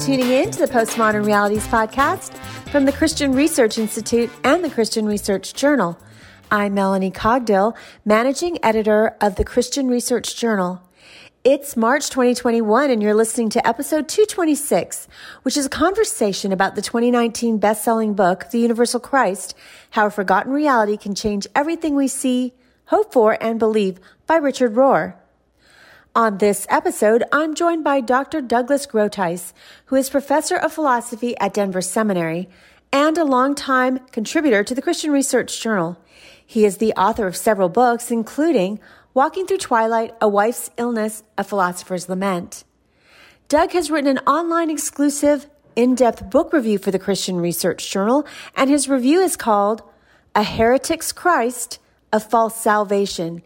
Tuning in to the Postmodern Realities podcast from the Christian Research Institute and the Christian Research Journal. I'm Melanie Cogdill, managing editor of the Christian Research Journal. It's March 2021 and you're listening to episode 226, which is a conversation about the 2019 best-selling book, The Universal Christ, How a Forgotten Reality Can Change Everything We See, Hope For, and Believe by Richard Rohr. On this episode, I'm joined by Dr. Douglas Groothuis, who is professor of philosophy at Denver Seminary and a longtime contributor to the Christian Research Journal. He is the author of several books, including Walking Through Twilight, A Wife's Illness, A Philosopher's Lament. Doug has written an online exclusive, in depth book review for the Christian Research Journal, and his review is called A Heretic's Christ, A False Salvation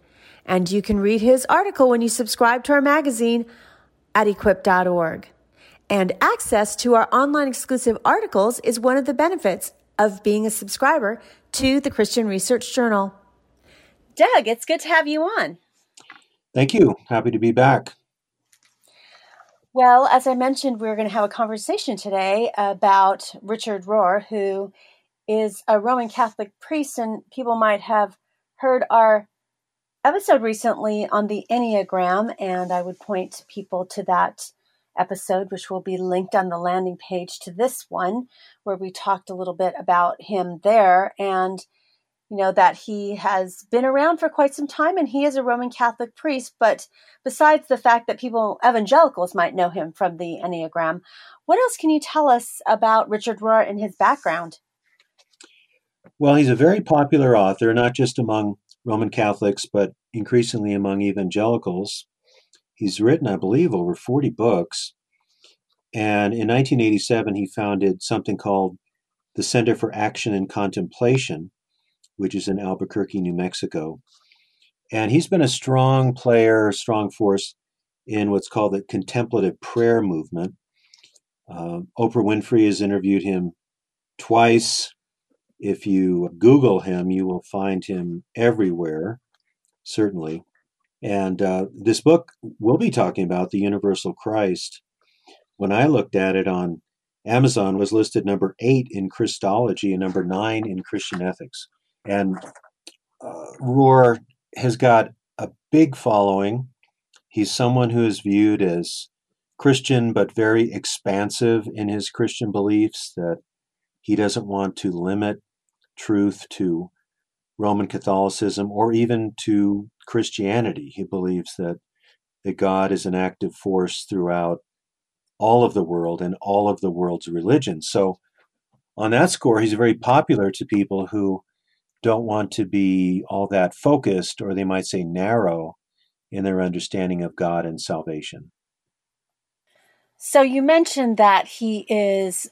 and you can read his article when you subscribe to our magazine at equip.org. And access to our online exclusive articles is one of the benefits of being a subscriber to the Christian Research Journal. Doug, it's good to have you on. Thank you. Happy to be back. Well, as I mentioned, we're going to have a conversation today about Richard Rohr, who is a Roman Catholic priest, and people might have heard our episode recently on the Enneagram, and I would point people to that episode, which will be linked on the landing page to this one, where we talked a little bit about him there and you know that he has been around for quite some time and he is a Roman Catholic priest. But besides the fact that people, evangelicals, might know him from the Enneagram, what else can you tell us about Richard Rohr and his background? Well, he's a very popular author, not just among Roman Catholics, but increasingly among evangelicals. He's written, I believe, over 40 books. And in 1987, he founded something called the Center for Action and Contemplation, which is in Albuquerque, New Mexico. And he's been a strong player, strong force in what's called the contemplative prayer movement. Uh, Oprah Winfrey has interviewed him twice. If you Google him, you will find him everywhere, certainly. And uh, this book will be talking about the universal Christ. When I looked at it on Amazon, was listed number eight in Christology and number nine in Christian ethics. And uh, Rohr has got a big following. He's someone who is viewed as Christian, but very expansive in his Christian beliefs, that he doesn't want to limit truth to Roman Catholicism or even to Christianity. He believes that, that God is an active force throughout all of the world and all of the world's religions. So, on that score, he's very popular to people who don't want to be all that focused, or they might say narrow, in their understanding of God and salvation. So, you mentioned that he is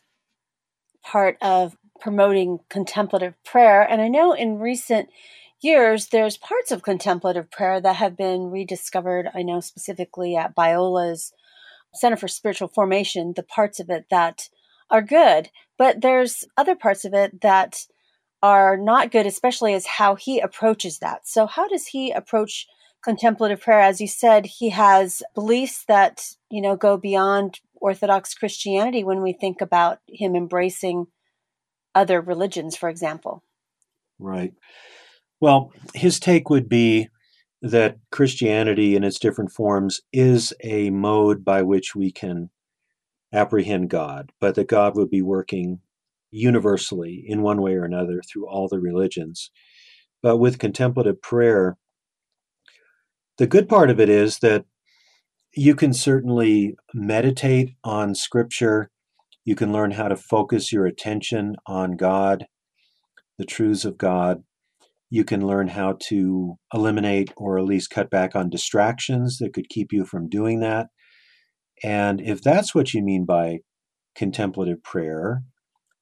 part of promoting contemplative prayer. And I know in recent years, there's parts of contemplative prayer that have been rediscovered. I know specifically at Biola's Center for Spiritual Formation, the parts of it that are good, but there's other parts of it that are not good, especially as how he approaches that. So, how does he approach contemplative prayer? As you said, he has beliefs that, you know, go beyond Orthodox Christianity when we think about him embracing other religions, for example. Right. Well, his take would be that Christianity in its different forms is a mode by which we can apprehend God, but that God would be working universally in one way or another through all the religions. But with contemplative prayer, the good part of it is that you can certainly meditate on scripture. You can learn how to focus your attention on God, the truths of God. You can learn how to eliminate or at least cut back on distractions that could keep you from doing that. And if that's what you mean by contemplative prayer,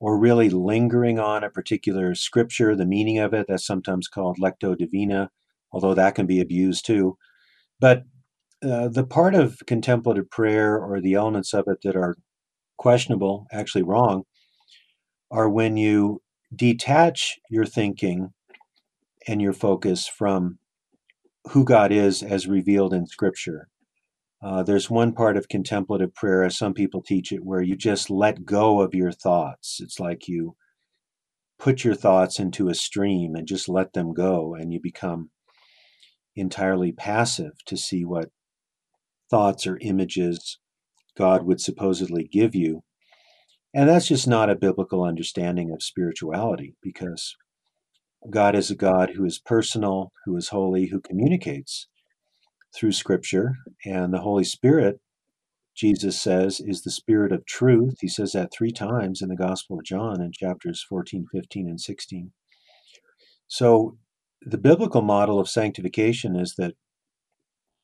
or really lingering on a particular scripture, the meaning of it, that's sometimes called lectio divina, although that can be abused too. But uh, the part of contemplative prayer or the elements of it that are questionable, actually wrong, are when you detach your thinking and your focus from who God is as revealed in Scripture. Uh, there's one part of contemplative prayer, as some people teach it, where you just let go of your thoughts. It's like you put your thoughts into a stream and just let them go, and you become entirely passive to see what thoughts or images God would supposedly give you. And that's just not a biblical understanding of spirituality because God is a God who is personal, who is holy, who communicates through Scripture. And the Holy Spirit, Jesus says, is the Spirit of truth. He says that three times in the Gospel of John in chapters 14, 15, and 16. So the biblical model of sanctification is that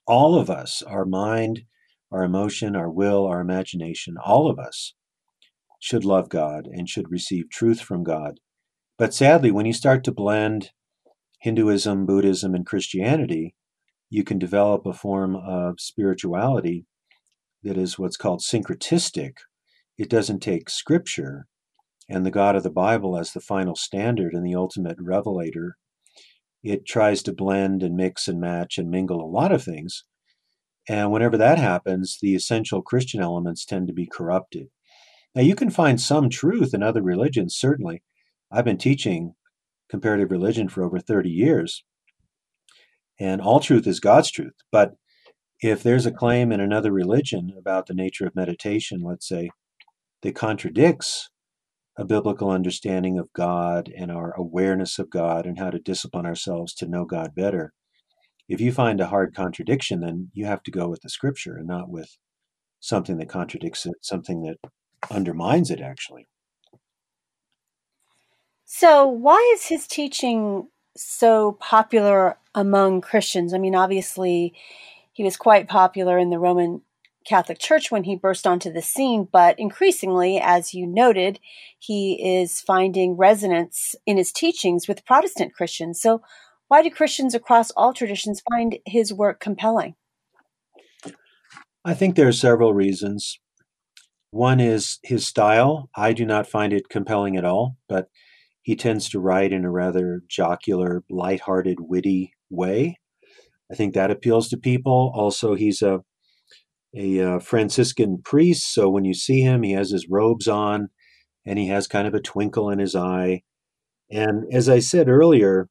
all of us, our mind, our emotion, our will, our imagination, all of us should love God and should receive truth from God. But sadly, when you start to blend Hinduism, Buddhism, and Christianity, you can develop a form of spirituality that is what's called syncretistic. It doesn't take scripture and the God of the Bible as the final standard and the ultimate revelator it tries to blend and mix and match and mingle a lot of things. And whenever that happens, the essential Christian elements tend to be corrupted. Now, you can find some truth in other religions, certainly. I've been teaching comparative religion for over 30 years, and all truth is God's truth. But if there's a claim in another religion about the nature of meditation, let's say, that contradicts a biblical understanding of God and our awareness of God and how to discipline ourselves to know God better. If you find a hard contradiction, then you have to go with the scripture and not with something that contradicts it, something that undermines it, actually. So, why is his teaching so popular among Christians? I mean, obviously, he was quite popular in the Roman Catholic Church when he burst onto the scene, but increasingly, as you noted, he is finding resonance in his teachings with Protestant Christians. So, why do Christians across all traditions find his work compelling? I think there are several reasons. One is his style. I do not find it compelling at all, but he tends to write in a rather jocular, light-hearted, witty way. I think that appeals to people. Also, he's a a uh, Franciscan priest. So when you see him, he has his robes on and he has kind of a twinkle in his eye. And as I said earlier,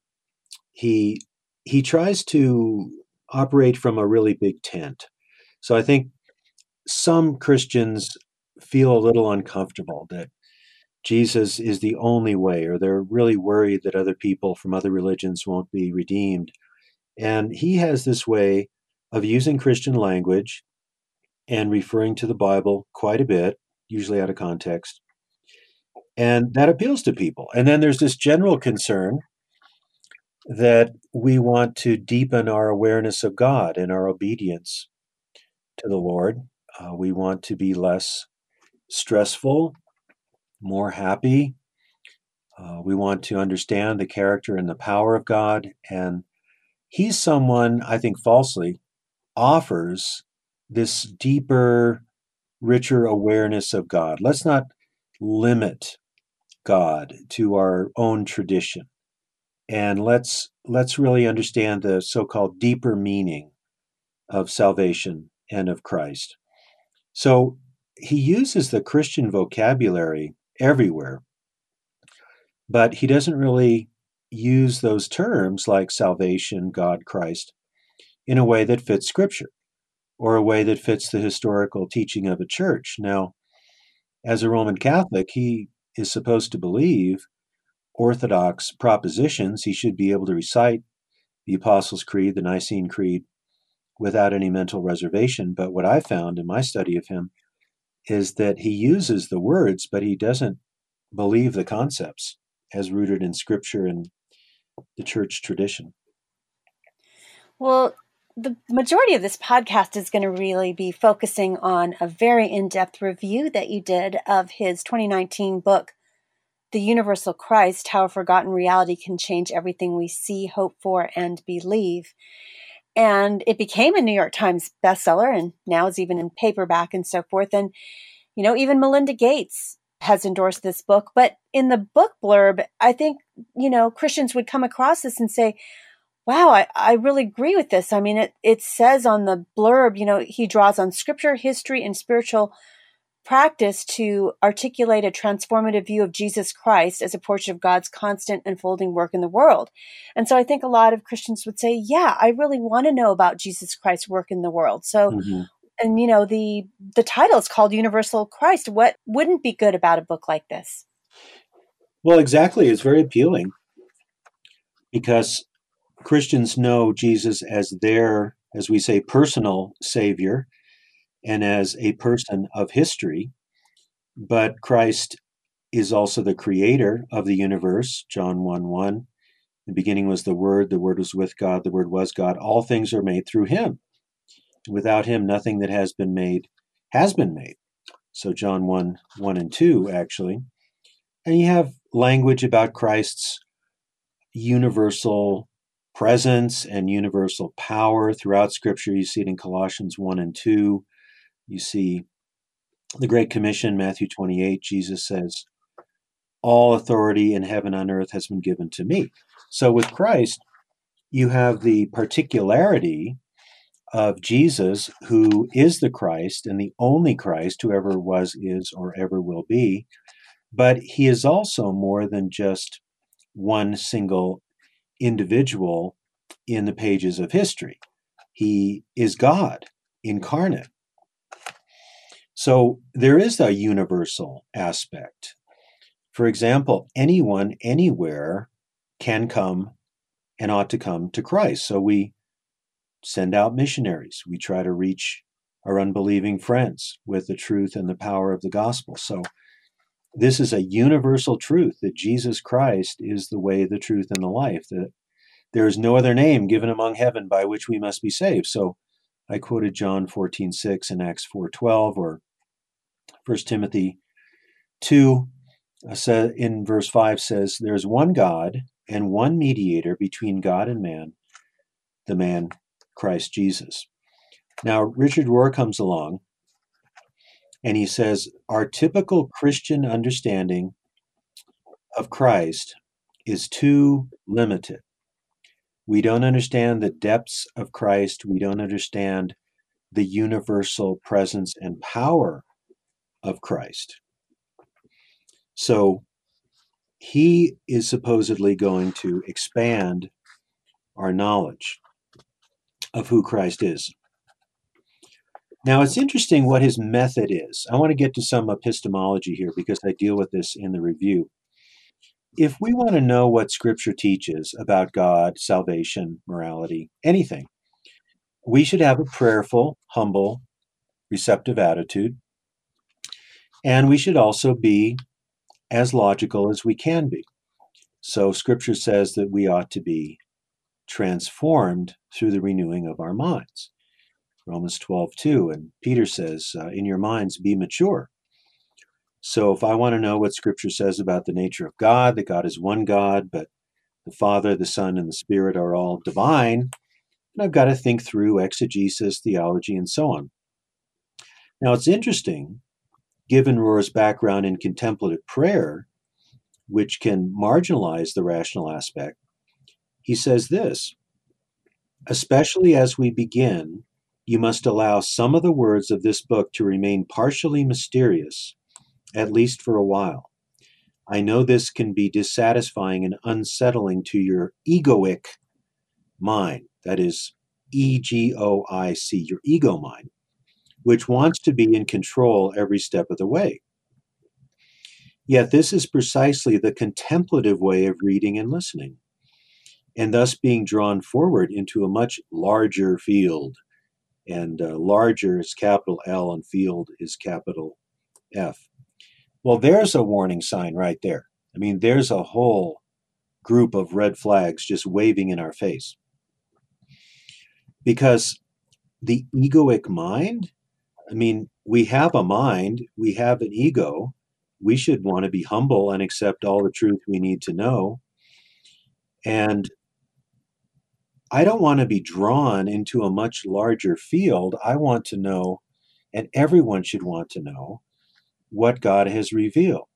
he he tries to operate from a really big tent. So I think some Christians feel a little uncomfortable that Jesus is the only way, or they're really worried that other people from other religions won't be redeemed. And he has this way of using Christian language and referring to the Bible quite a bit, usually out of context. And that appeals to people. And then there's this general concern that we want to deepen our awareness of God and our obedience to the Lord. Uh, we want to be less stressful, more happy. Uh, we want to understand the character and the power of God. And He's someone, I think falsely, offers this deeper, richer awareness of God. Let's not limit God to our own tradition. And let's let's really understand the so-called deeper meaning of salvation and of Christ. So he uses the Christian vocabulary everywhere, but he doesn't really use those terms like salvation, God, Christ in a way that fits Scripture or a way that fits the historical teaching of a church. Now, as a Roman Catholic, he is supposed to believe Orthodox propositions. He should be able to recite the Apostles' Creed, the Nicene Creed, without any mental reservation. But what I found in my study of him is that he uses the words, but he doesn't believe the concepts as rooted in scripture and the church tradition. Well, the majority of this podcast is going to really be focusing on a very in depth review that you did of his 2019 book, The Universal Christ How a Forgotten Reality Can Change Everything We See, Hope for, and Believe. And it became a New York Times bestseller and now is even in paperback and so forth. And, you know, even Melinda Gates has endorsed this book. But in the book blurb, I think, you know, Christians would come across this and say, wow, I, I really agree with this. I mean, it, it says on the blurb, you know, he draws on scripture, history, and spiritual practice to articulate a transformative view of Jesus Christ as a portion of God's constant unfolding work in the world. And so I think a lot of Christians would say, yeah, I really want to know about Jesus Christ's work in the world. So, mm-hmm. and you know, the, the title is called Universal Christ. What wouldn't be good about a book like this? Well, exactly. It's very appealing because Christians know Jesus as their, as we say, personal Savior and as a person of history. But Christ is also the creator of the universe, John 1 1. The beginning was the Word, the Word was with God, the Word was God. All things are made through Him. Without Him, nothing that has been made has been made. So, John 1 1 and 2, actually. And you have language about Christ's universal presence and universal power throughout Scripture. You see it in Colossians 1 and 2. You see the Great Commission, Matthew 28, Jesus says, All authority in heaven and earth has been given to me. So with Christ, you have the particularity of Jesus, who is the Christ and the only Christ who ever was, is, or ever will be. But he is also more than just one single individual in the pages of history. He is God incarnate. So there is a universal aspect. For example, anyone, anywhere can come and ought to come to Christ. So we send out missionaries. We try to reach our unbelieving friends with the truth and the power of the gospel. So this is a universal truth that Jesus Christ is the way, the truth, and the life, that there is no other name given among heaven by which we must be saved. So I quoted John 14, 6 and Acts 4, 12, or 1 Timothy 2 uh, in verse 5 says, There's one God and one mediator between God and man, the man Christ Jesus. Now, Richard Rohr comes along and he says, Our typical Christian understanding of Christ is too limited. We don't understand the depths of Christ. We don't understand the universal presence and power of Christ. So he is supposedly going to expand our knowledge of who Christ is. Now, it's interesting what his method is. I want to get to some epistemology here because I deal with this in the review. If we want to know what Scripture teaches about God, salvation, morality, anything, we should have a prayerful, humble, receptive attitude. And we should also be as logical as we can be. So, Scripture says that we ought to be transformed through the renewing of our minds. Romans 12, 2. And Peter says, uh, In your minds, be mature. So if I want to know what Scripture says about the nature of God, that God is one God, but the Father, the Son, and the Spirit are all divine, then I've got to think through exegesis, theology, and so on. Now it's interesting, given Rohr's background in contemplative prayer, which can marginalize the rational aspect, he says this especially as we begin you must allow some of the words of this book to remain partially mysterious, at least for a while. I know this can be dissatisfying and unsettling to your egoic mind, that is, E G O I C, your ego mind, which wants to be in control every step of the way. Yet, this is precisely the contemplative way of reading and listening, and thus being drawn forward into a much larger field and uh, larger is capital L, and field is capital F. Well, there's a warning sign right there. I mean, there's a whole group of red flags just waving in our face. Because the egoic mind, I mean, we have a mind, we have an ego. We should want to be humble and accept all the truth we need to know. And I don't want to be drawn into a much larger field. I want to know, and everyone should want to know, what God has revealed.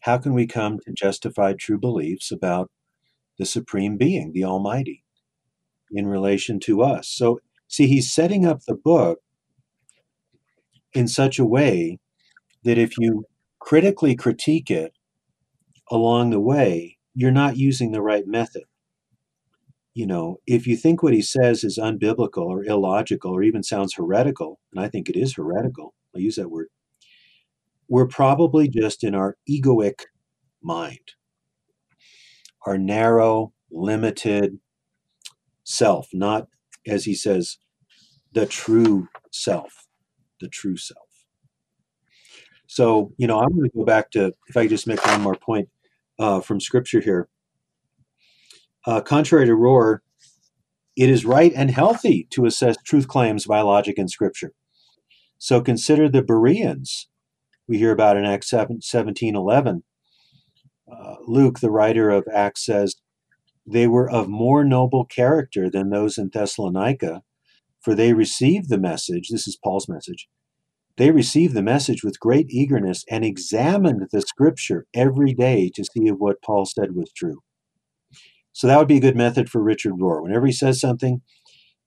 How can we come to justified true beliefs about the Supreme Being, the Almighty, in relation to us? So, see, he's setting up the book in such a way that if you critically critique it along the way, you're not using the right method. You know, if you think what he says is unbiblical or illogical or even sounds heretical, and I think it is heretical, I use that word, we're probably just in our egoic mind, our narrow, limited self, not, as he says, the true self, the true self. So, you know, I'm going to go back to, if I just make one more point uh, from scripture here. Uh, contrary to Rohr, it is right and healthy to assess truth claims by logic and scripture. So consider the Bereans we hear about in Acts 17 11. Uh, Luke, the writer of Acts, says, They were of more noble character than those in Thessalonica, for they received the message. This is Paul's message. They received the message with great eagerness and examined the scripture every day to see if what Paul said was true. So that would be a good method for Richard Rohr. Whenever he says something,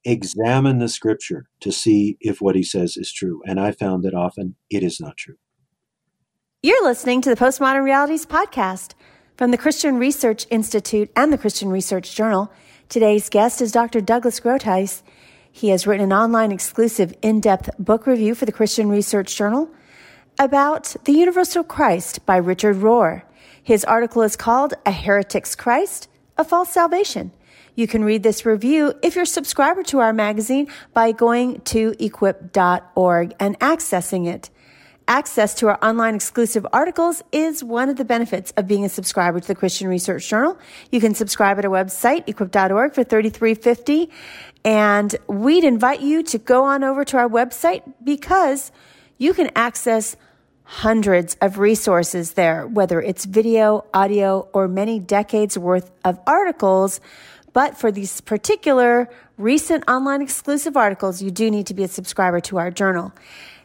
examine the scripture to see if what he says is true. And I found that often it is not true. You're listening to the Postmodern Realities podcast from the Christian Research Institute and the Christian Research Journal. Today's guest is Dr. Douglas Groothuis. He has written an online exclusive in depth book review for the Christian Research Journal about the Universal Christ by Richard Rohr. His article is called A Heretic's Christ a false salvation. You can read this review if you're a subscriber to our magazine by going to equip.org and accessing it. Access to our online exclusive articles is one of the benefits of being a subscriber to the Christian Research Journal. You can subscribe at our website, equip.org for $33.50. And we'd invite you to go on over to our website because you can access hundreds of resources there, whether it's video, audio, or many decades worth of articles. But for these particular recent online exclusive articles, you do need to be a subscriber to our journal.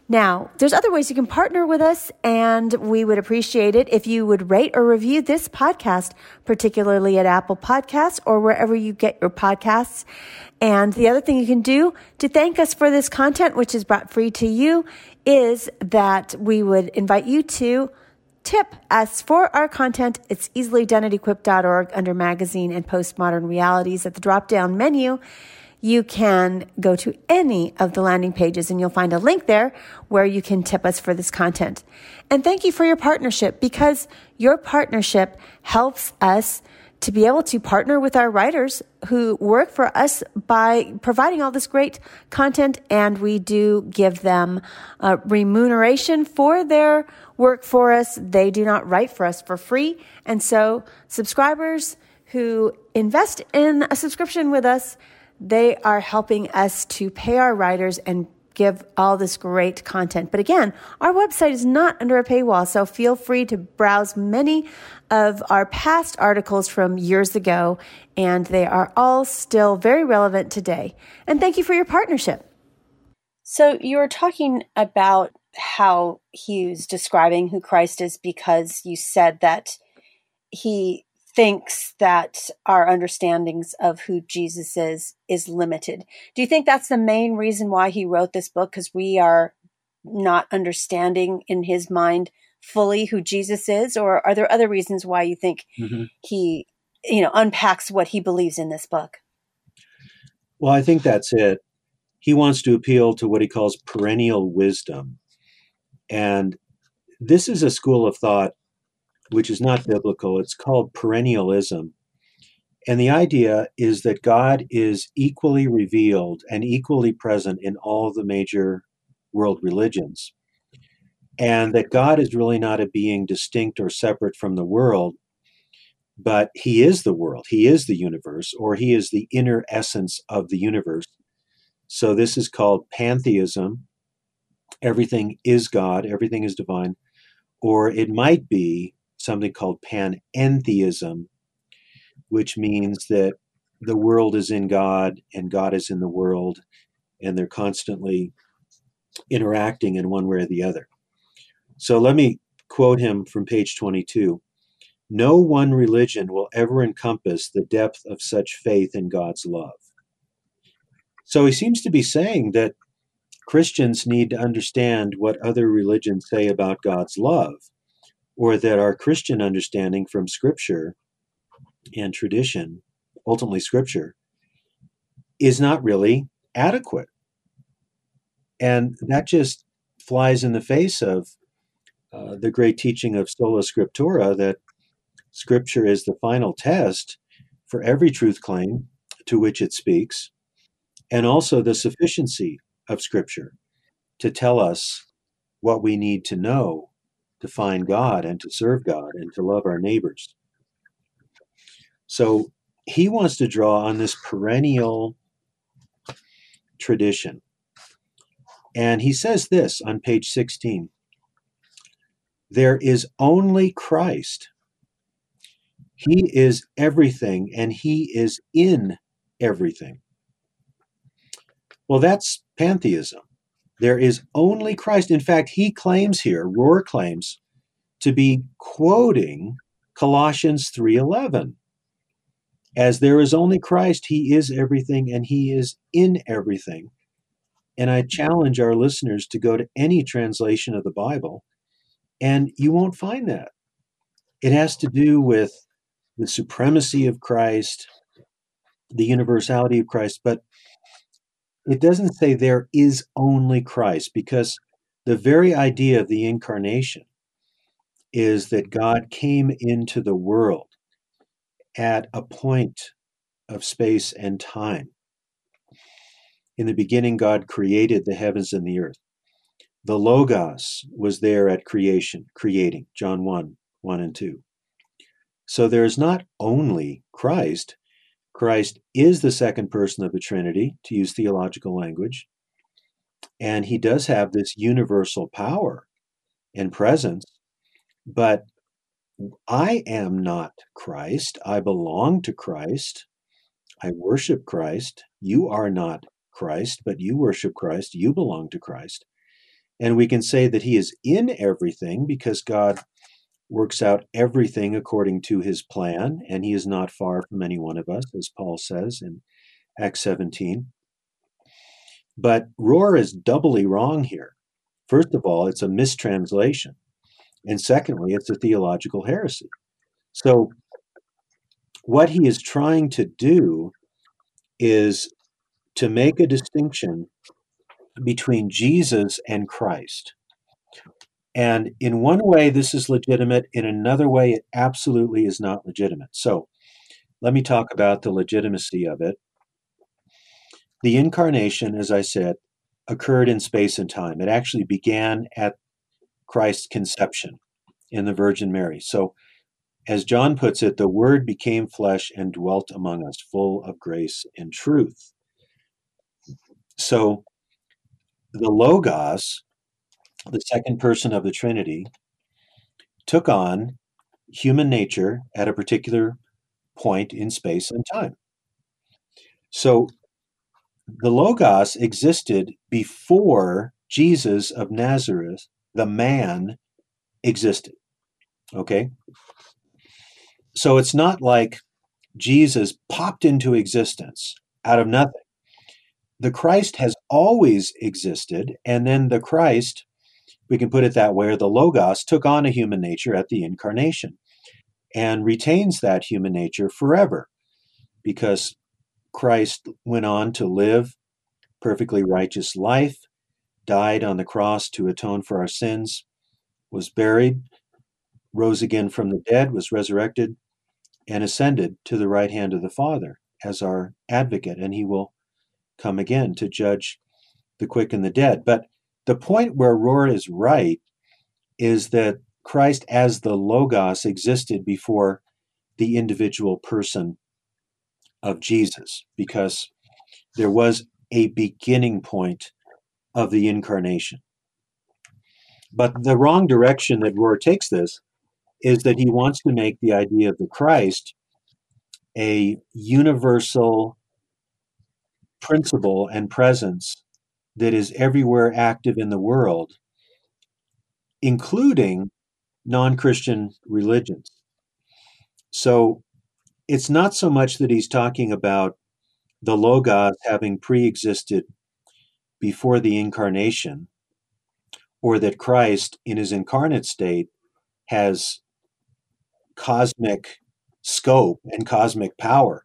Now, there's other ways you can partner with us, and we would appreciate it if you would rate or review this podcast, particularly at Apple Podcasts or wherever you get your podcasts. And the other thing you can do to thank us for this content, which is brought free to you, is that we would invite you to tip us for our content. It's easily done at equip.org under magazine and postmodern realities at the drop down menu you can go to any of the landing pages and you'll find a link there where you can tip us for this content. And thank you for your partnership because your partnership helps us to be able to partner with our writers who work for us by providing all this great content and we do give them a remuneration for their work for us. They do not write for us for free. And so subscribers who invest in a subscription with us they are helping us to pay our writers and give all this great content. But again, our website is not under a paywall, so feel free to browse many of our past articles from years ago, and they are all still very relevant today. And thank you for your partnership. So, you were talking about how he's describing who Christ is because you said that he thinks that our understandings of who Jesus is is limited. Do you think that's the main reason why he wrote this book because we are not understanding in his mind fully who Jesus is or are there other reasons why you think mm-hmm. he you know unpacks what he believes in this book? Well, I think that's it. He wants to appeal to what he calls perennial wisdom. And this is a school of thought which is not biblical. It's called perennialism. And the idea is that God is equally revealed and equally present in all the major world religions. And that God is really not a being distinct or separate from the world, but he is the world, he is the universe, or he is the inner essence of the universe. So this is called pantheism. Everything is God, everything is divine. Or it might be something called panentheism, which means that the world is in God and God is in the world, and they're constantly interacting in one way or the other. So let me quote him from page 22. No one religion will ever encompass the depth of such faith in God's love. So he seems to be saying that Christians need to understand what other religions say about God's love, or that our Christian understanding from Scripture and tradition, ultimately Scripture, is not really adequate. And that just flies in the face of uh, the great teaching of sola scriptura that Scripture is the final test for every truth claim to which it speaks, and also the sufficiency of Scripture to tell us what we need to know to find God and to serve God and to love our neighbors. So he wants to draw on this perennial tradition. And he says this on page 16 There is only Christ he is everything and he is in everything. Well, that's pantheism. There is only Christ. In fact, he claims here, Rohr claims, to be quoting Colossians 3:11. As there is only Christ, he is everything and he is in everything. And I challenge our listeners to go to any translation of the Bible and you won't find that. It has to do with the supremacy of Christ, the universality of Christ, but it doesn't say there is only Christ because the very idea of the incarnation is that God came into the world at a point of space and time. In the beginning, God created the heavens and the earth. The Logos was there at creation, creating, John 1 1 and 2. So there is not only Christ, Christ is the second person of the Trinity, to use theological language, and he does have this universal power and presence, but I am not Christ. I belong to Christ. I worship Christ. You are not Christ, but you worship Christ. You belong to Christ. And we can say that he is in everything because God works out everything according to his plan, and he is not far from any one of us, as Paul says in Acts 17. But Rohr is doubly wrong here. First of all, it's a mistranslation. And secondly, it's a theological heresy. So, what he is trying to do is to make a distinction between Jesus and Christ. And in one way, this is legitimate. In another way, it absolutely is not legitimate. So let me talk about the legitimacy of it. The incarnation, as I said, occurred in space and time. It actually began at Christ's conception in the Virgin Mary. So, as John puts it, the Word became flesh and dwelt among us, full of grace and truth. So, the Logos the second person of the Trinity, took on human nature at a particular point in space and time. So the Logos existed before Jesus of Nazareth, the man, existed. Okay? So it's not like Jesus popped into existence out of nothing. The Christ has always existed, and then the Christ we can put it that way, or the Logos took on a human nature at the incarnation and retains that human nature forever because Christ went on to live perfectly righteous life, died on the cross to atone for our sins, was buried, rose again from the dead, was resurrected, and ascended to the right hand of the Father as our advocate, and he will come again to judge the quick and the dead. But the point where Rohr is right is that Christ as the Logos existed before the individual person of Jesus, because there was a beginning point of the incarnation. But the wrong direction that Rohr takes this is that he wants to make the idea of the Christ a universal principle and presence that is everywhere active in the world, including non Christian religions. So it's not so much that he's talking about the Logos having pre existed before the incarnation, or that Christ in his incarnate state has cosmic scope and cosmic power.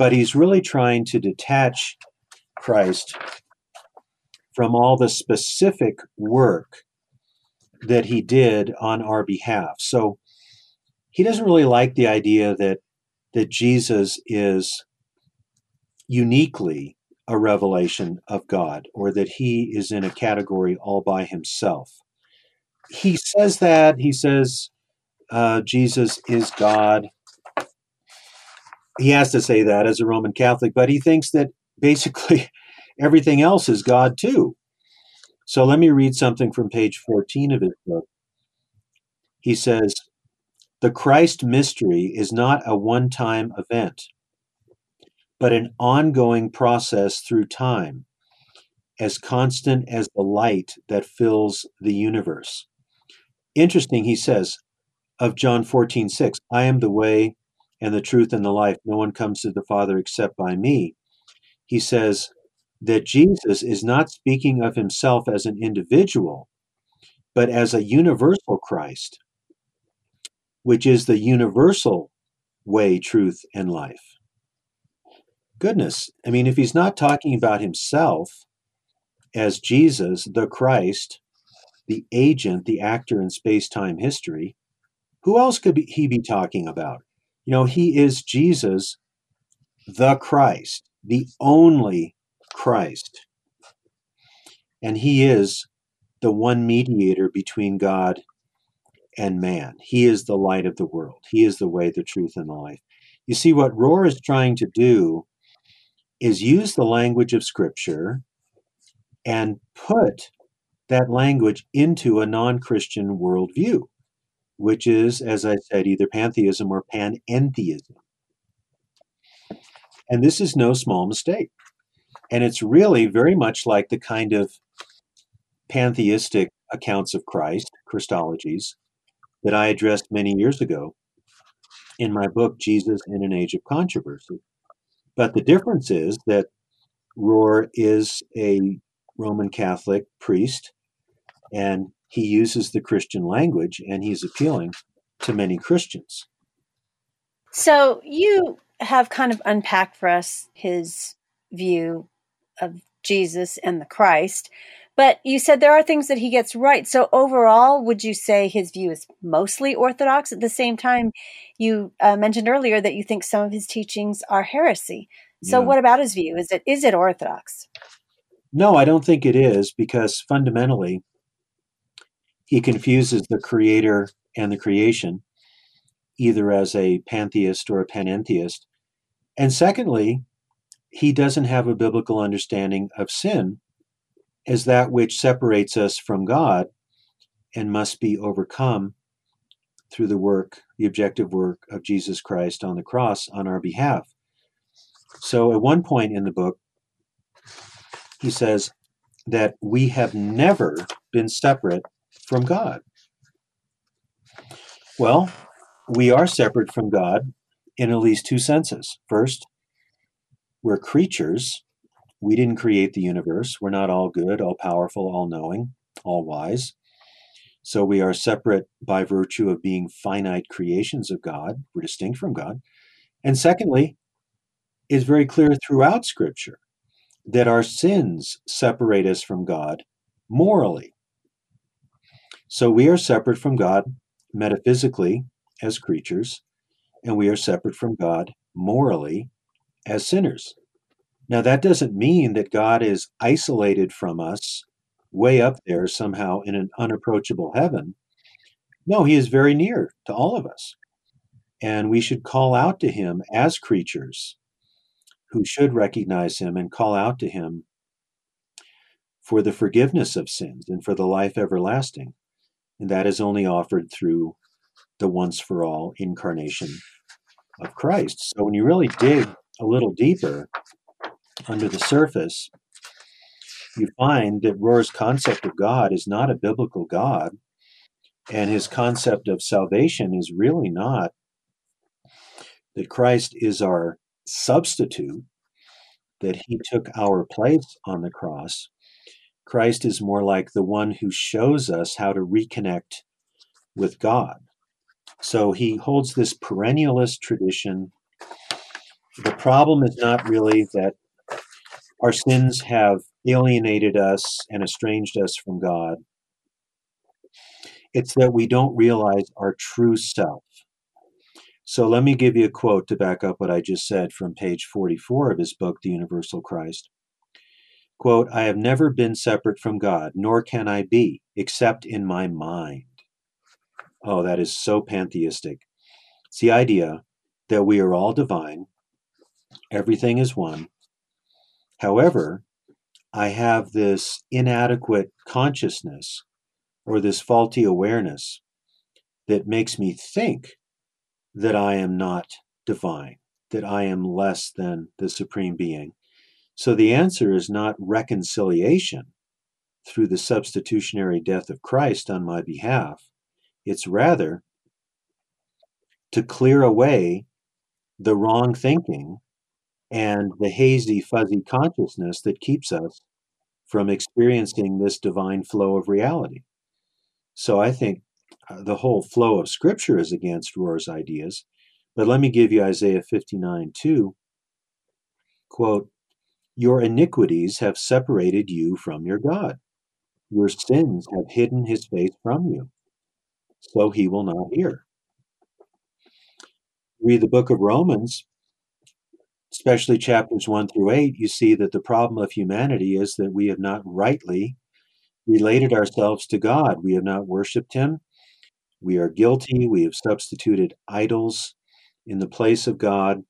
But he's really trying to detach Christ from all the specific work that he did on our behalf. So he doesn't really like the idea that that Jesus is uniquely a revelation of God or that he is in a category all by himself he says that he says uh, Jesus is God. He has to say that as a Roman Catholic, but he thinks that basically everything else is God too. So let me read something from page 14 of his book. He says, The Christ mystery is not a one time event, but an ongoing process through time, as constant as the light that fills the universe. Interesting, he says of John 14, 6, I am the way and the truth and the life. No one comes to the Father except by me. He says that Jesus is not speaking of himself as an individual, but as a universal Christ, which is the universal way, truth, and life. Goodness, I mean, if he's not talking about himself as Jesus, the Christ, the agent, the actor in space time history, who else could be, he be talking about? You know, he is Jesus, the Christ, the only Christ. And he is the one mediator between God and man. He is the light of the world. He is the way, the truth, and the life. You see, what Rohr is trying to do is use the language of Scripture and put that language into a non Christian worldview, which is, as I said, either pantheism or panentheism. And this is no small mistake. And it's really very much like the kind of pantheistic accounts of Christ, Christologies, that I addressed many years ago in my book, Jesus in an Age of Controversy. But the difference is that Rohr is a Roman Catholic priest and he uses the Christian language and he's appealing to many Christians. So you have kind of unpacked for us his view of Jesus and the Christ, but you said there are things that he gets right. So overall, would you say his view is mostly orthodox? At the same time, you uh, mentioned earlier that you think some of his teachings are heresy. So yeah. what about his view? Is it is it orthodox? No, I don't think it is because fundamentally he confuses the creator and the creation, either as a pantheist or a panentheist. And secondly, he doesn't have a biblical understanding of sin as that which separates us from God and must be overcome through the work, the objective work of Jesus Christ on the cross on our behalf. So at one point in the book, he says that we have never been separate from God. Well, we are separate from God in at least two senses. First, we're creatures. We didn't create the universe. We're not all good, all powerful, all knowing, all wise. So we are separate by virtue of being finite creations of God. We're distinct from God. And secondly, it's very clear throughout Scripture that our sins separate us from God morally. So we are separate from God metaphysically as creatures, and we are separate from God morally as sinners. Now, that doesn't mean that God is isolated from us way up there somehow in an unapproachable heaven. No, he is very near to all of us. And we should call out to him as creatures who should recognize him and call out to him for the forgiveness of sins and for the life everlasting. And that is only offered through the once for all incarnation of Christ. So when you really dig a little deeper under the surface, you find that Rohr's concept of God is not a biblical God, and his concept of salvation is really not that Christ is our substitute, that he took our place on the cross. Christ is more like the one who shows us how to reconnect with God. So he holds this perennialist tradition. The problem is not really that our sins have alienated us and estranged us from God. It's that we don't realize our true self. So let me give you a quote to back up what I just said from page 44 of his book, The Universal Christ. Quote, I have never been separate from God, nor can I be, except in my mind. Oh, that is so pantheistic. It's the idea that we are all divine, everything is one. However, I have this inadequate consciousness or this faulty awareness that makes me think that I am not divine, that I am less than the supreme being. So the answer is not reconciliation through the substitutionary death of Christ on my behalf. It's rather to clear away the wrong thinking and the hazy, fuzzy consciousness that keeps us from experiencing this divine flow of reality. So I think uh, the whole flow of scripture is against Rohr's ideas. But let me give you Isaiah 59 2. Quote, Your iniquities have separated you from your God. Your sins have hidden his face from you, so he will not hear. Read the book of Romans, especially chapters 1 through 8, you see that the problem of humanity is that we have not rightly related ourselves to God. We have not worshiped Him. We are guilty. We have substituted idols in the place of God.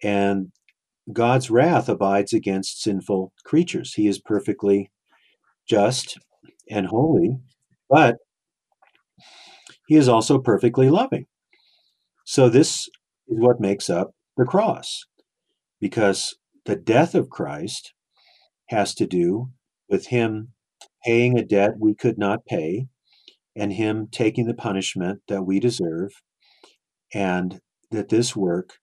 And God's wrath abides against sinful creatures. He is perfectly just and holy, but He is also perfectly loving. So, this is what makes up the cross because the death of Christ has to do with him paying a debt we could not pay and him taking the punishment that we deserve and that this work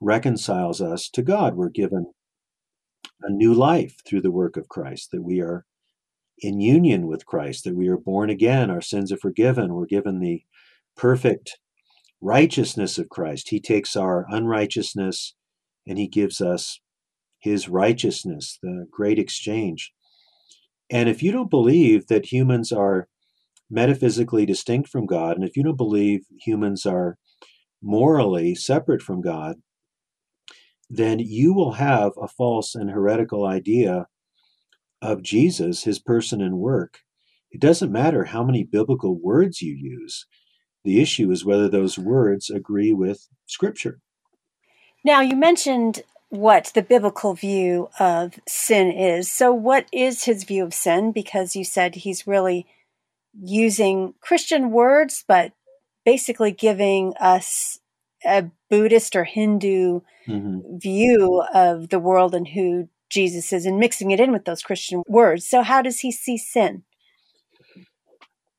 reconciles us to God. We're given a new life through the work of Christ, that we are in union with Christ, that we are born again, our sins are forgiven, we're given the perfect righteousness of Christ. He takes our unrighteousness and he gives us his righteousness, the great exchange. And if you don't believe that humans are metaphysically distinct from God, and if you don't believe humans are morally separate from God, then you will have a false and heretical idea of Jesus, his person and work. It doesn't matter how many biblical words you use. The issue is whether those words agree with Scripture. Now, you mentioned what the biblical view of sin is. So, what is his view of sin? Because you said he's really using Christian words, but basically giving us a Buddhist or Hindu mm-hmm. view of the world and who Jesus is and mixing it in with those Christian words. So, how does he see sin?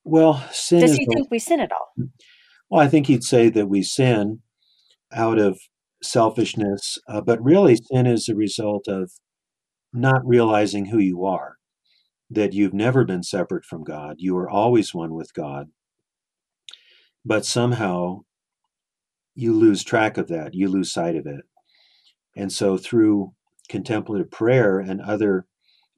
Well, sin does he think we sin at all? Well, I think he'd say that we sin out of selfishness, uh, but really sin is a result of not realizing who you are, that you've never been separate from God. You are always one with God. But somehow you lose track of that, you lose sight of it. And so through contemplative prayer and other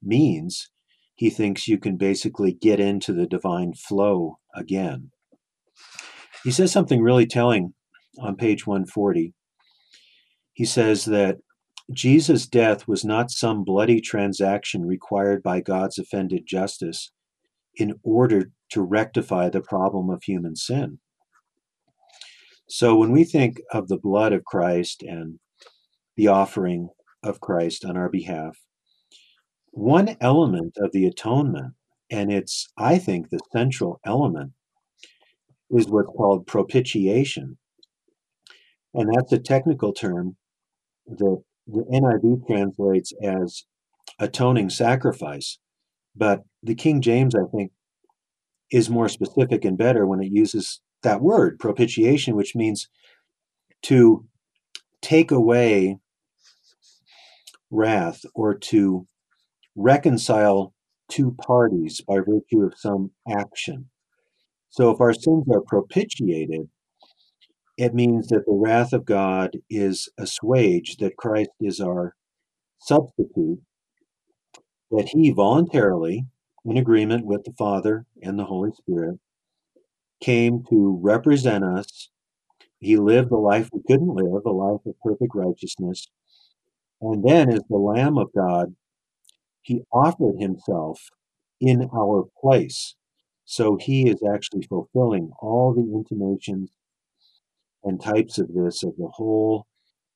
means, he thinks you can basically get into the divine flow again. He says something really telling on page 140. He says that Jesus' death was not some bloody transaction required by God's offended justice in order to rectify the problem of human sin. So when we think of the blood of Christ and the offering of Christ on our behalf, one element of the atonement, and it's, I think, the central element, is what's called propitiation. And that's a technical term that the NIV translates as atoning sacrifice. But the King James, I think, is more specific and better when it uses that word, propitiation, which means to take away wrath or to reconcile two parties by virtue of some action. So if our sins are propitiated, it means that the wrath of God is assuaged, that Christ is our substitute, that he voluntarily, in agreement with the Father and the Holy Spirit, came to represent us. He lived the life we couldn't live, a life of perfect righteousness. And then, as the Lamb of God, he offered himself in our place. So he is actually fulfilling all the intimations and types of this, of the whole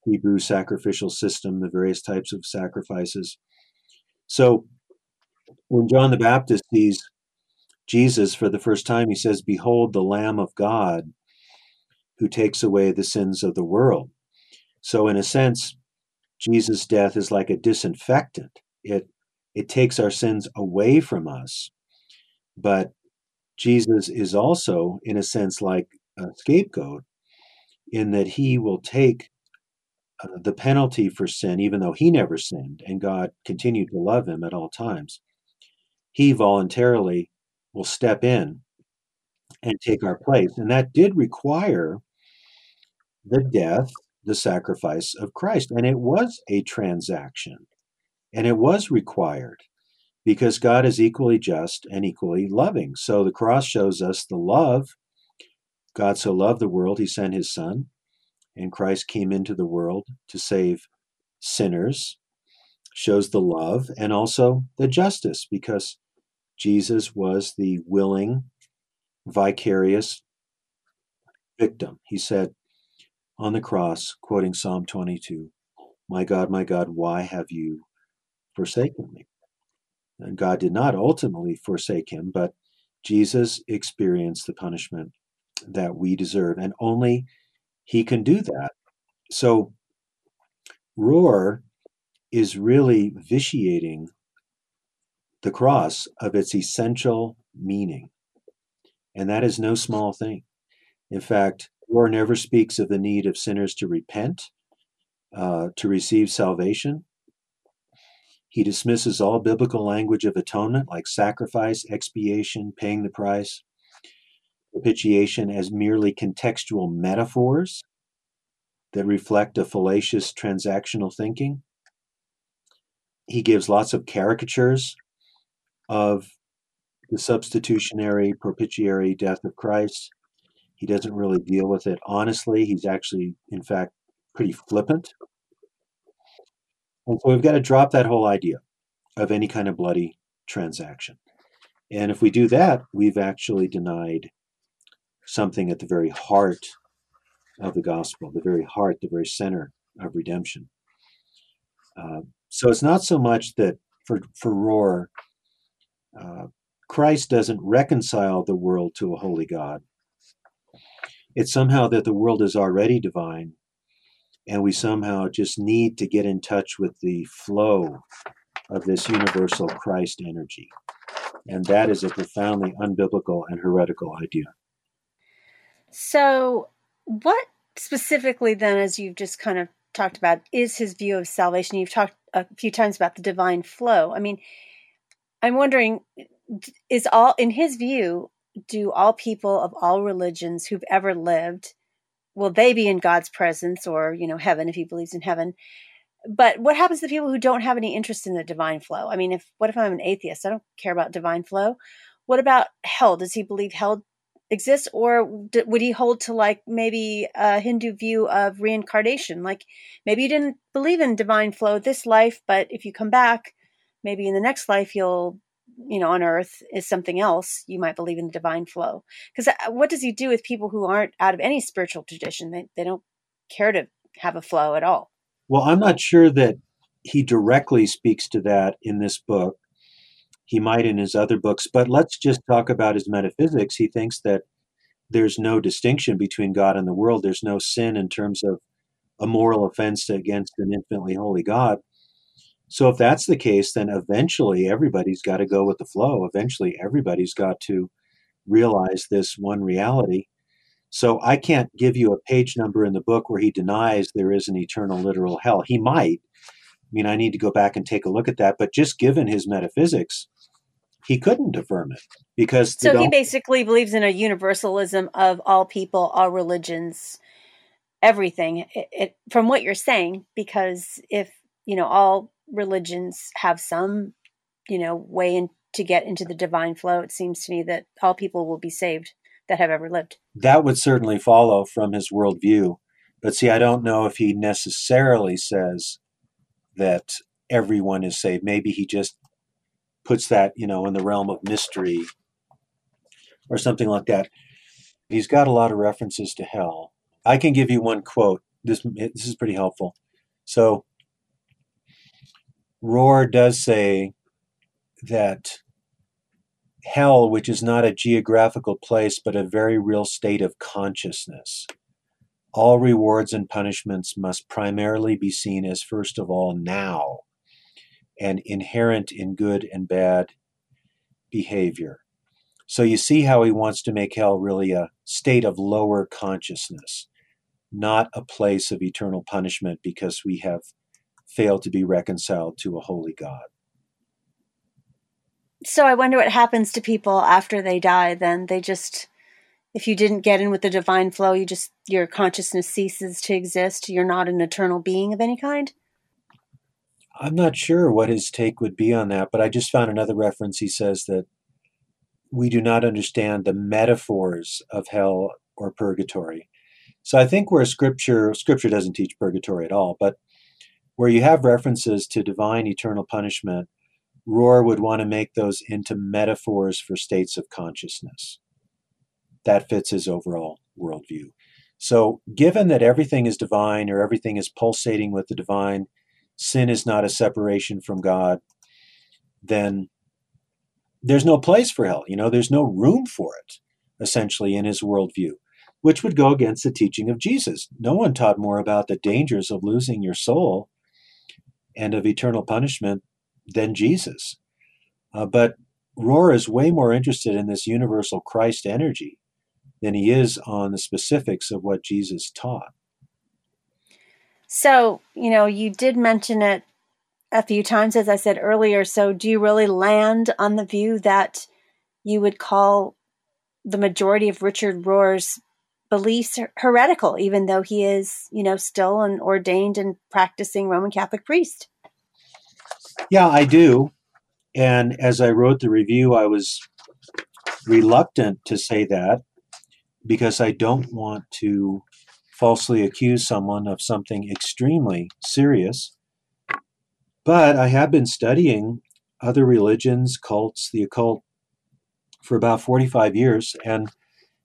Hebrew sacrificial system, the various types of sacrifices. So when John the Baptist sees Jesus for the first time, he says, Behold the Lamb of God who takes away the sins of the world. So, in a sense, Jesus' death is like a disinfectant. It it takes our sins away from us. But Jesus is also, in a sense, like a scapegoat in that he will take uh, the penalty for sin, even though he never sinned and God continued to love him at all times. He voluntarily will step in and take our place. And that did require the death, the sacrifice of Christ. And it was a transaction and it was required because God is equally just and equally loving. So the cross shows us the love God so loved the world, he sent his son, and Christ came into the world to save sinners, shows the love and also the justice because Jesus was the willing, vicarious victim. He said on the cross, quoting Psalm 22, My God, my God, why have you forsaken me? And God did not ultimately forsake him, but Jesus experienced the punishment that we deserve. And only He can do that. So, Rohr is really vitiating the cross of its essential meaning. And that is no small thing. In fact, Rohr never speaks of the need of sinners to repent, uh, to receive salvation. He dismisses all biblical language of atonement, like sacrifice, expiation, paying the price propitiation as merely contextual metaphors that reflect a fallacious transactional thinking. He gives lots of caricatures of the substitutionary, propitiatory death of Christ. He doesn't really deal with it honestly. He's actually, in fact, pretty flippant. And so we've got to drop that whole idea of any kind of bloody transaction. And if we do that, we've actually denied something at the very heart of the gospel, the very heart, the very center of redemption. Uh, so it's not so much that for for Rohr, uh, Christ doesn't reconcile the world to a holy God. It's somehow that the world is already divine, and we somehow just need to get in touch with the flow of this universal Christ energy. And that is a profoundly unbiblical and heretical idea. So, what specifically then, as you've just kind of talked about, is his view of salvation? You've talked a few times about the divine flow. I mean, I'm wondering, is all, in his view, do all people of all religions who've ever lived, will they be in God's presence or, you know, heaven if he believes in heaven? But what happens to people who don't have any interest in the divine flow? I mean, if what if I'm an atheist? I don't care about divine flow. What about hell? Does he believe hell exists or would he hold to like maybe a hindu view of reincarnation like maybe you didn't believe in divine flow this life but if you come back maybe in the next life you'll you know on earth is something else you might believe in the divine flow because uh, what does he do with people who aren't out of any spiritual tradition they, they don't care to have a flow at all well i'm not sure that he directly speaks to that in this book he might in his other books, but let's just talk about his metaphysics. He thinks that there's no distinction between God and the world. There's no sin in terms of a moral offense against an infinitely holy God. So if that's the case, then eventually everybody's got to go with the flow. Eventually everybody's got to realize this one reality. So I can't give you a page number in the book where he denies there is an eternal literal hell. He might. I mean, I need to go back and take a look at that, but just given his metaphysics, he couldn't affirm it because so he basically believes in a universalism of all people, all religions, everything. It, it, from what you're saying, because if you know all religions have some, you know, way in, to get into the divine flow, it seems to me that all people will be saved that have ever lived. That would certainly follow from his worldview. But see, I don't know if he necessarily says that everyone is saved. Maybe he just puts that, you know, in the realm of mystery or something like that. He's got a lot of references to hell. I can give you one quote. This this is pretty helpful. So Rohr does say that hell, which is not a geographical place but a very real state of consciousness, all rewards and punishments must primarily be seen as first of all now and inherent in good and bad behavior. So you see how he wants to make hell really a state of lower consciousness, not a place of eternal punishment because we have failed to be reconciled to a holy God. So I wonder what happens to people after they die then. They just if you didn't get in with the divine flow, you just your consciousness ceases to exist. You're not an eternal being of any kind. I'm not sure what his take would be on that, but I just found another reference. He says that we do not understand the metaphors of hell or purgatory. So I think where scripture scripture doesn't teach purgatory at all, but where you have references to divine eternal punishment, Rohr would want to make those into metaphors for states of consciousness. That fits his overall worldview. So, given that everything is divine or everything is pulsating with the divine, sin is not a separation from God, then there's no place for hell. You know, there's no room for it, essentially, in his worldview, which would go against the teaching of Jesus. No one taught more about the dangers of losing your soul and of eternal punishment than Jesus. Uh, but Rohr is way more interested in this universal Christ energy than he is on the specifics of what Jesus taught. So, you know, you did mention it a few times, as I said earlier. So, do you really land on the view that you would call the majority of Richard Rohr's beliefs heretical, even though he is, you know, still an ordained and practicing Roman Catholic priest? Yeah, I do. And as I wrote the review, I was reluctant to say that because I don't want to falsely accuse someone of something extremely serious. But I have been studying other religions, cults, the occult for about 45 years. And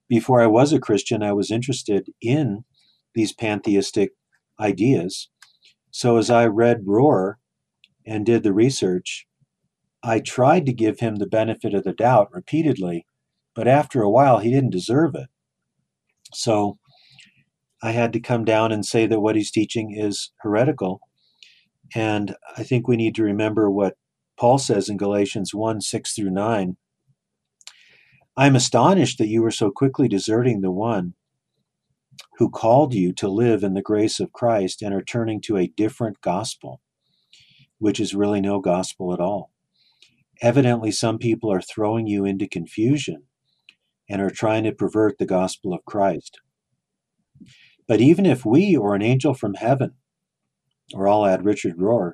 before I was a Christian, I was interested in these pantheistic ideas. So as I read Rohr and did the research, I tried to give him the benefit of the doubt repeatedly, but after a while, he didn't deserve it. So I had to come down and say that what he's teaching is heretical. And I think we need to remember what Paul says in Galatians 1 6 through 9. I'm astonished that you were so quickly deserting the one who called you to live in the grace of Christ and are turning to a different gospel, which is really no gospel at all. Evidently, some people are throwing you into confusion and are trying to pervert the gospel of Christ. But even if we or an angel from heaven, or I'll add Richard Rohr,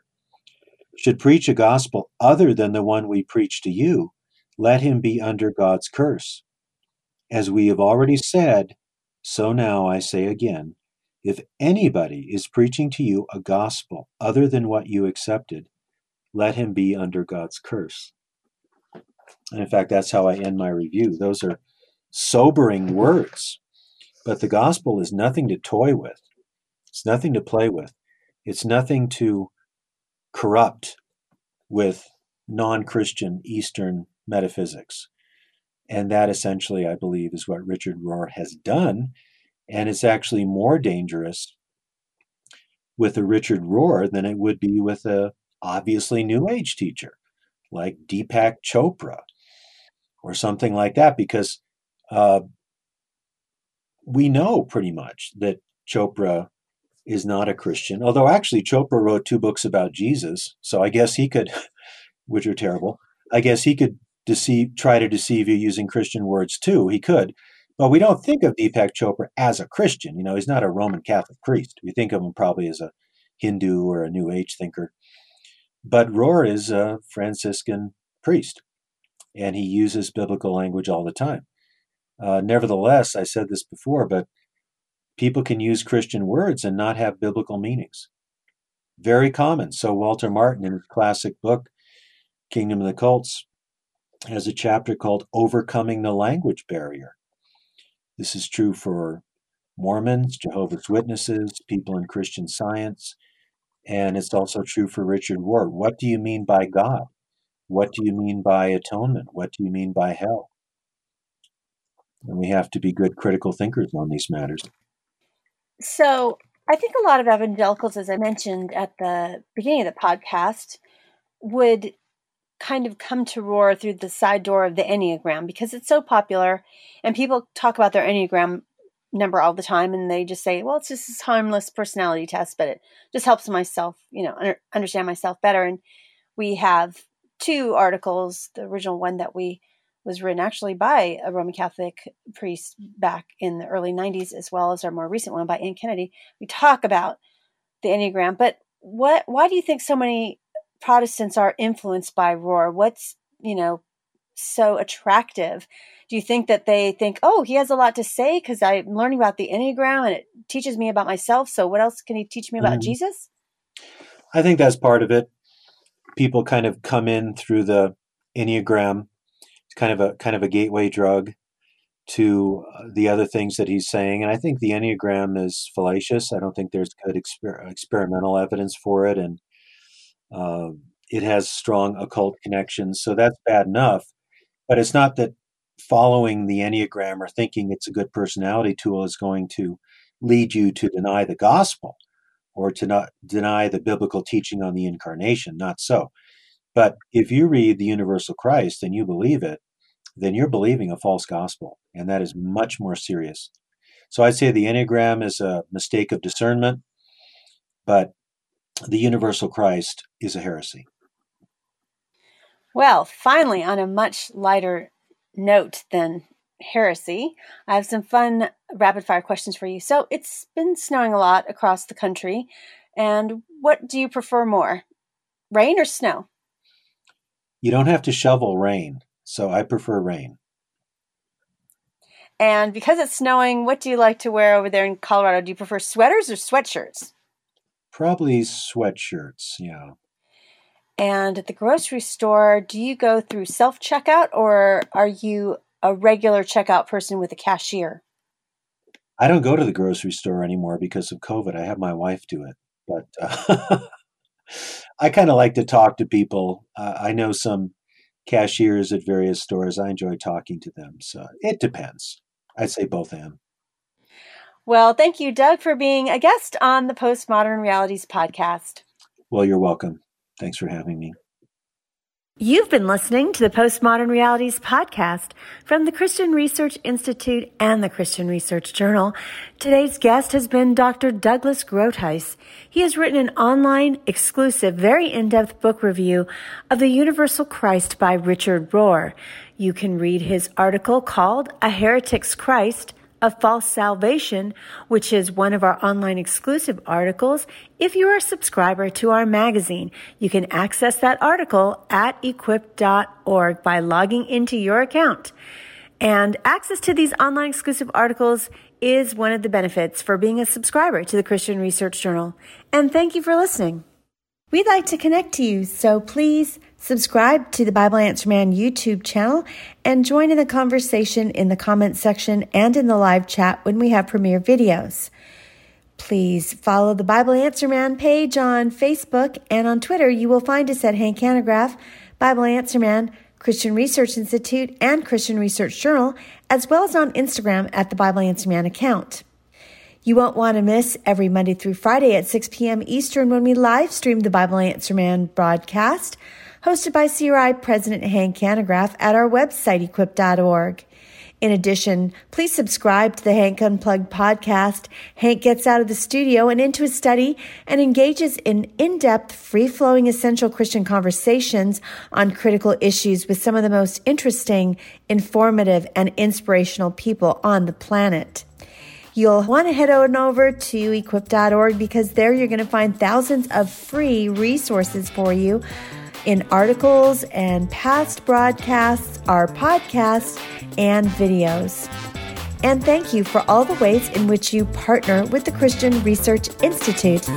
should preach a gospel other than the one we preach to you, let him be under God's curse. As we have already said, so now I say again if anybody is preaching to you a gospel other than what you accepted, let him be under God's curse. And in fact, that's how I end my review. Those are sobering words. But the gospel is nothing to toy with, it's nothing to play with, it's nothing to corrupt with non Christian Eastern metaphysics. And that essentially, I believe, is what Richard Rohr has done. And it's actually more dangerous with a Richard Rohr than it would be with a obviously New Age teacher like Deepak Chopra or something like that, because uh, we know pretty much that Chopra is not a Christian. Although actually Chopra wrote two books about Jesus, so I guess he could, which are terrible. I guess he could deceive, try to deceive you using Christian words too. He could, but we don't think of Deepak Chopra as a Christian. You know, he's not a Roman Catholic priest. We think of him probably as a Hindu or a New Age thinker. But Rohr is a Franciscan priest, and he uses biblical language all the time. Uh, nevertheless, I said this before, but people can use Christian words and not have biblical meanings. Very common. So, Walter Martin, in his classic book, Kingdom of the Cults, has a chapter called Overcoming the Language Barrier. This is true for Mormons, Jehovah's Witnesses, people in Christian science, and it's also true for Richard Rohr. What do you mean by God? What do you mean by atonement? What do you mean by hell? And we have to be good critical thinkers on these matters. So, I think a lot of evangelicals, as I mentioned at the beginning of the podcast, would kind of come to Rohr through the side door of the Enneagram because it's so popular and people talk about their Enneagram number all the time and they just say, well, it's just this harmless personality test, but it just helps myself, you know, under, understand myself better. And we have two articles, the original one that we was written actually by a Roman Catholic priest back in the early 90s, as well as our more recent one by Ann Kennedy. We talk about the Enneagram, but what? Why do you think so many Protestants are influenced by Rohr? What's you know so attractive? Do you think that they think, oh, he has a lot to say because I'm learning about the Enneagram and it teaches me about myself. So what else can he teach me about mm-hmm. Jesus? I think that's part of it. People kind of come in through the Enneagram It's kind of a kind of a gateway drug to uh, the other things that he's saying. And I think the Enneagram is fallacious. I don't think there's good exper- experimental evidence for it, and uh, it has strong occult connections. So that's bad enough. But it's not that following the Enneagram or thinking it's a good personality tool is going to lead you to deny the gospel or to not deny the biblical teaching on the incarnation. Not so. But if you read the universal Christ and you believe it, then you're believing a false gospel, and that is much more serious. So I'd say the Enneagram is a mistake of discernment, but the universal Christ is a heresy. Well, finally, on a much lighter note than heresy, I have some fun rapid fire questions for you. So it's been snowing a lot across the country. And what do you prefer more, rain or snow? You don't have to shovel rain, so I prefer rain. And because it's snowing, what do you like to wear over there in Colorado? Do you prefer sweaters or sweatshirts? Probably sweatshirts, yeah. And at the grocery store, do you go through self checkout or are you a regular checkout person with a cashier? I don't go to the grocery store anymore because of COVID. I have my wife do it. But uh, I kind of like to talk to people. Uh, I know some cashiers at various stores. I enjoy talking to them. So it depends. I'd say both and. Well, thank you, Doug, for being a guest on the Postmodern Realities podcast. Well, you're welcome. Thanks for having me. You've been listening to the Postmodern Realities podcast from the Christian Research Institute and the Christian Research Journal. Today's guest has been Dr. Douglas Groothuis. He has written an online, exclusive, very in-depth book review of the Universal Christ by Richard Rohr. You can read his article called A Heretic's Christ – of False Salvation, which is one of our online exclusive articles. If you are a subscriber to our magazine, you can access that article at equip.org by logging into your account. And access to these online exclusive articles is one of the benefits for being a subscriber to the Christian Research Journal. And thank you for listening. We'd like to connect to you, so please subscribe to the Bible Answer Man YouTube channel and join in the conversation in the comments section and in the live chat when we have premiere videos. Please follow the Bible Answer Man page on Facebook and on Twitter. You will find us at Hank Hanegraaff, Bible Answer Man, Christian Research Institute, and Christian Research Journal, as well as on Instagram at the Bible Answer Man account. You won't want to miss every Monday through Friday at 6 p.m. Eastern when we live stream the Bible Answer Man broadcast, hosted by CRI President Hank Hanegraaff at our website, equip.org. In addition, please subscribe to the Hank Unplugged podcast. Hank gets out of the studio and into his study and engages in in-depth, free-flowing essential Christian conversations on critical issues with some of the most interesting, informative, and inspirational people on the planet. You'll want to head on over to equip.org because there you're going to find thousands of free resources for you in articles and past broadcasts, our podcasts, and videos. And thank you for all the ways in which you partner with the Christian Research Institute.